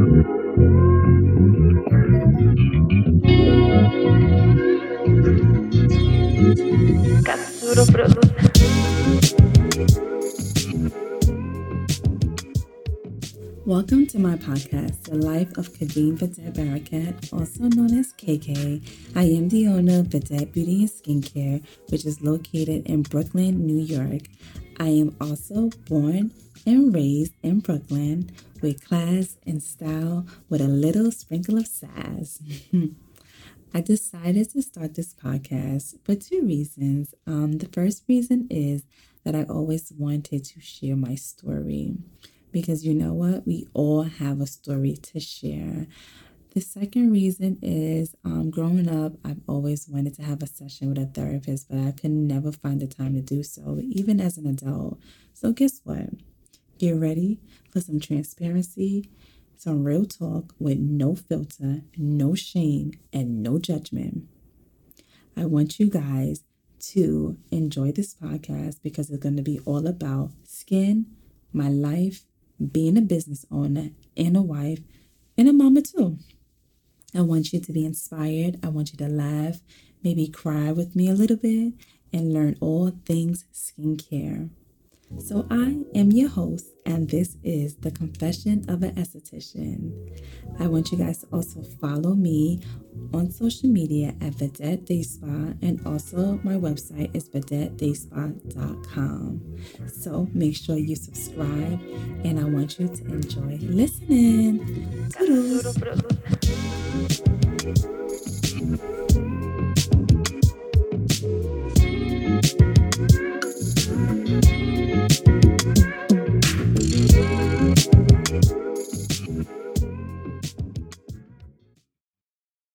Welcome to my podcast, The Life of Kadeem Vedette Barakat, also known as KK. I am the owner of Vedette Beauty and Skincare, which is located in Brooklyn, New York. I am also born and raised in Brooklyn with class and style with a little sprinkle of sass. I decided to start this podcast for two reasons. Um, the first reason is that I always wanted to share my story because you know what? We all have a story to share. The second reason is um, growing up, I've always wanted to have a session with a therapist, but I could never find the time to do so, even as an adult. So, guess what? Get ready for some transparency, some real talk with no filter, no shame, and no judgment. I want you guys to enjoy this podcast because it's going to be all about skin, my life, being a business owner and a wife and a mama too. I want you to be inspired. I want you to laugh, maybe cry with me a little bit, and learn all things skincare. So, I am your host, and this is The Confession of an Esthetician. I want you guys to also follow me on social media at Vedette Day Spa, and also my website is vedettedayspa.com. So, make sure you subscribe, and I want you to enjoy listening. Toodles.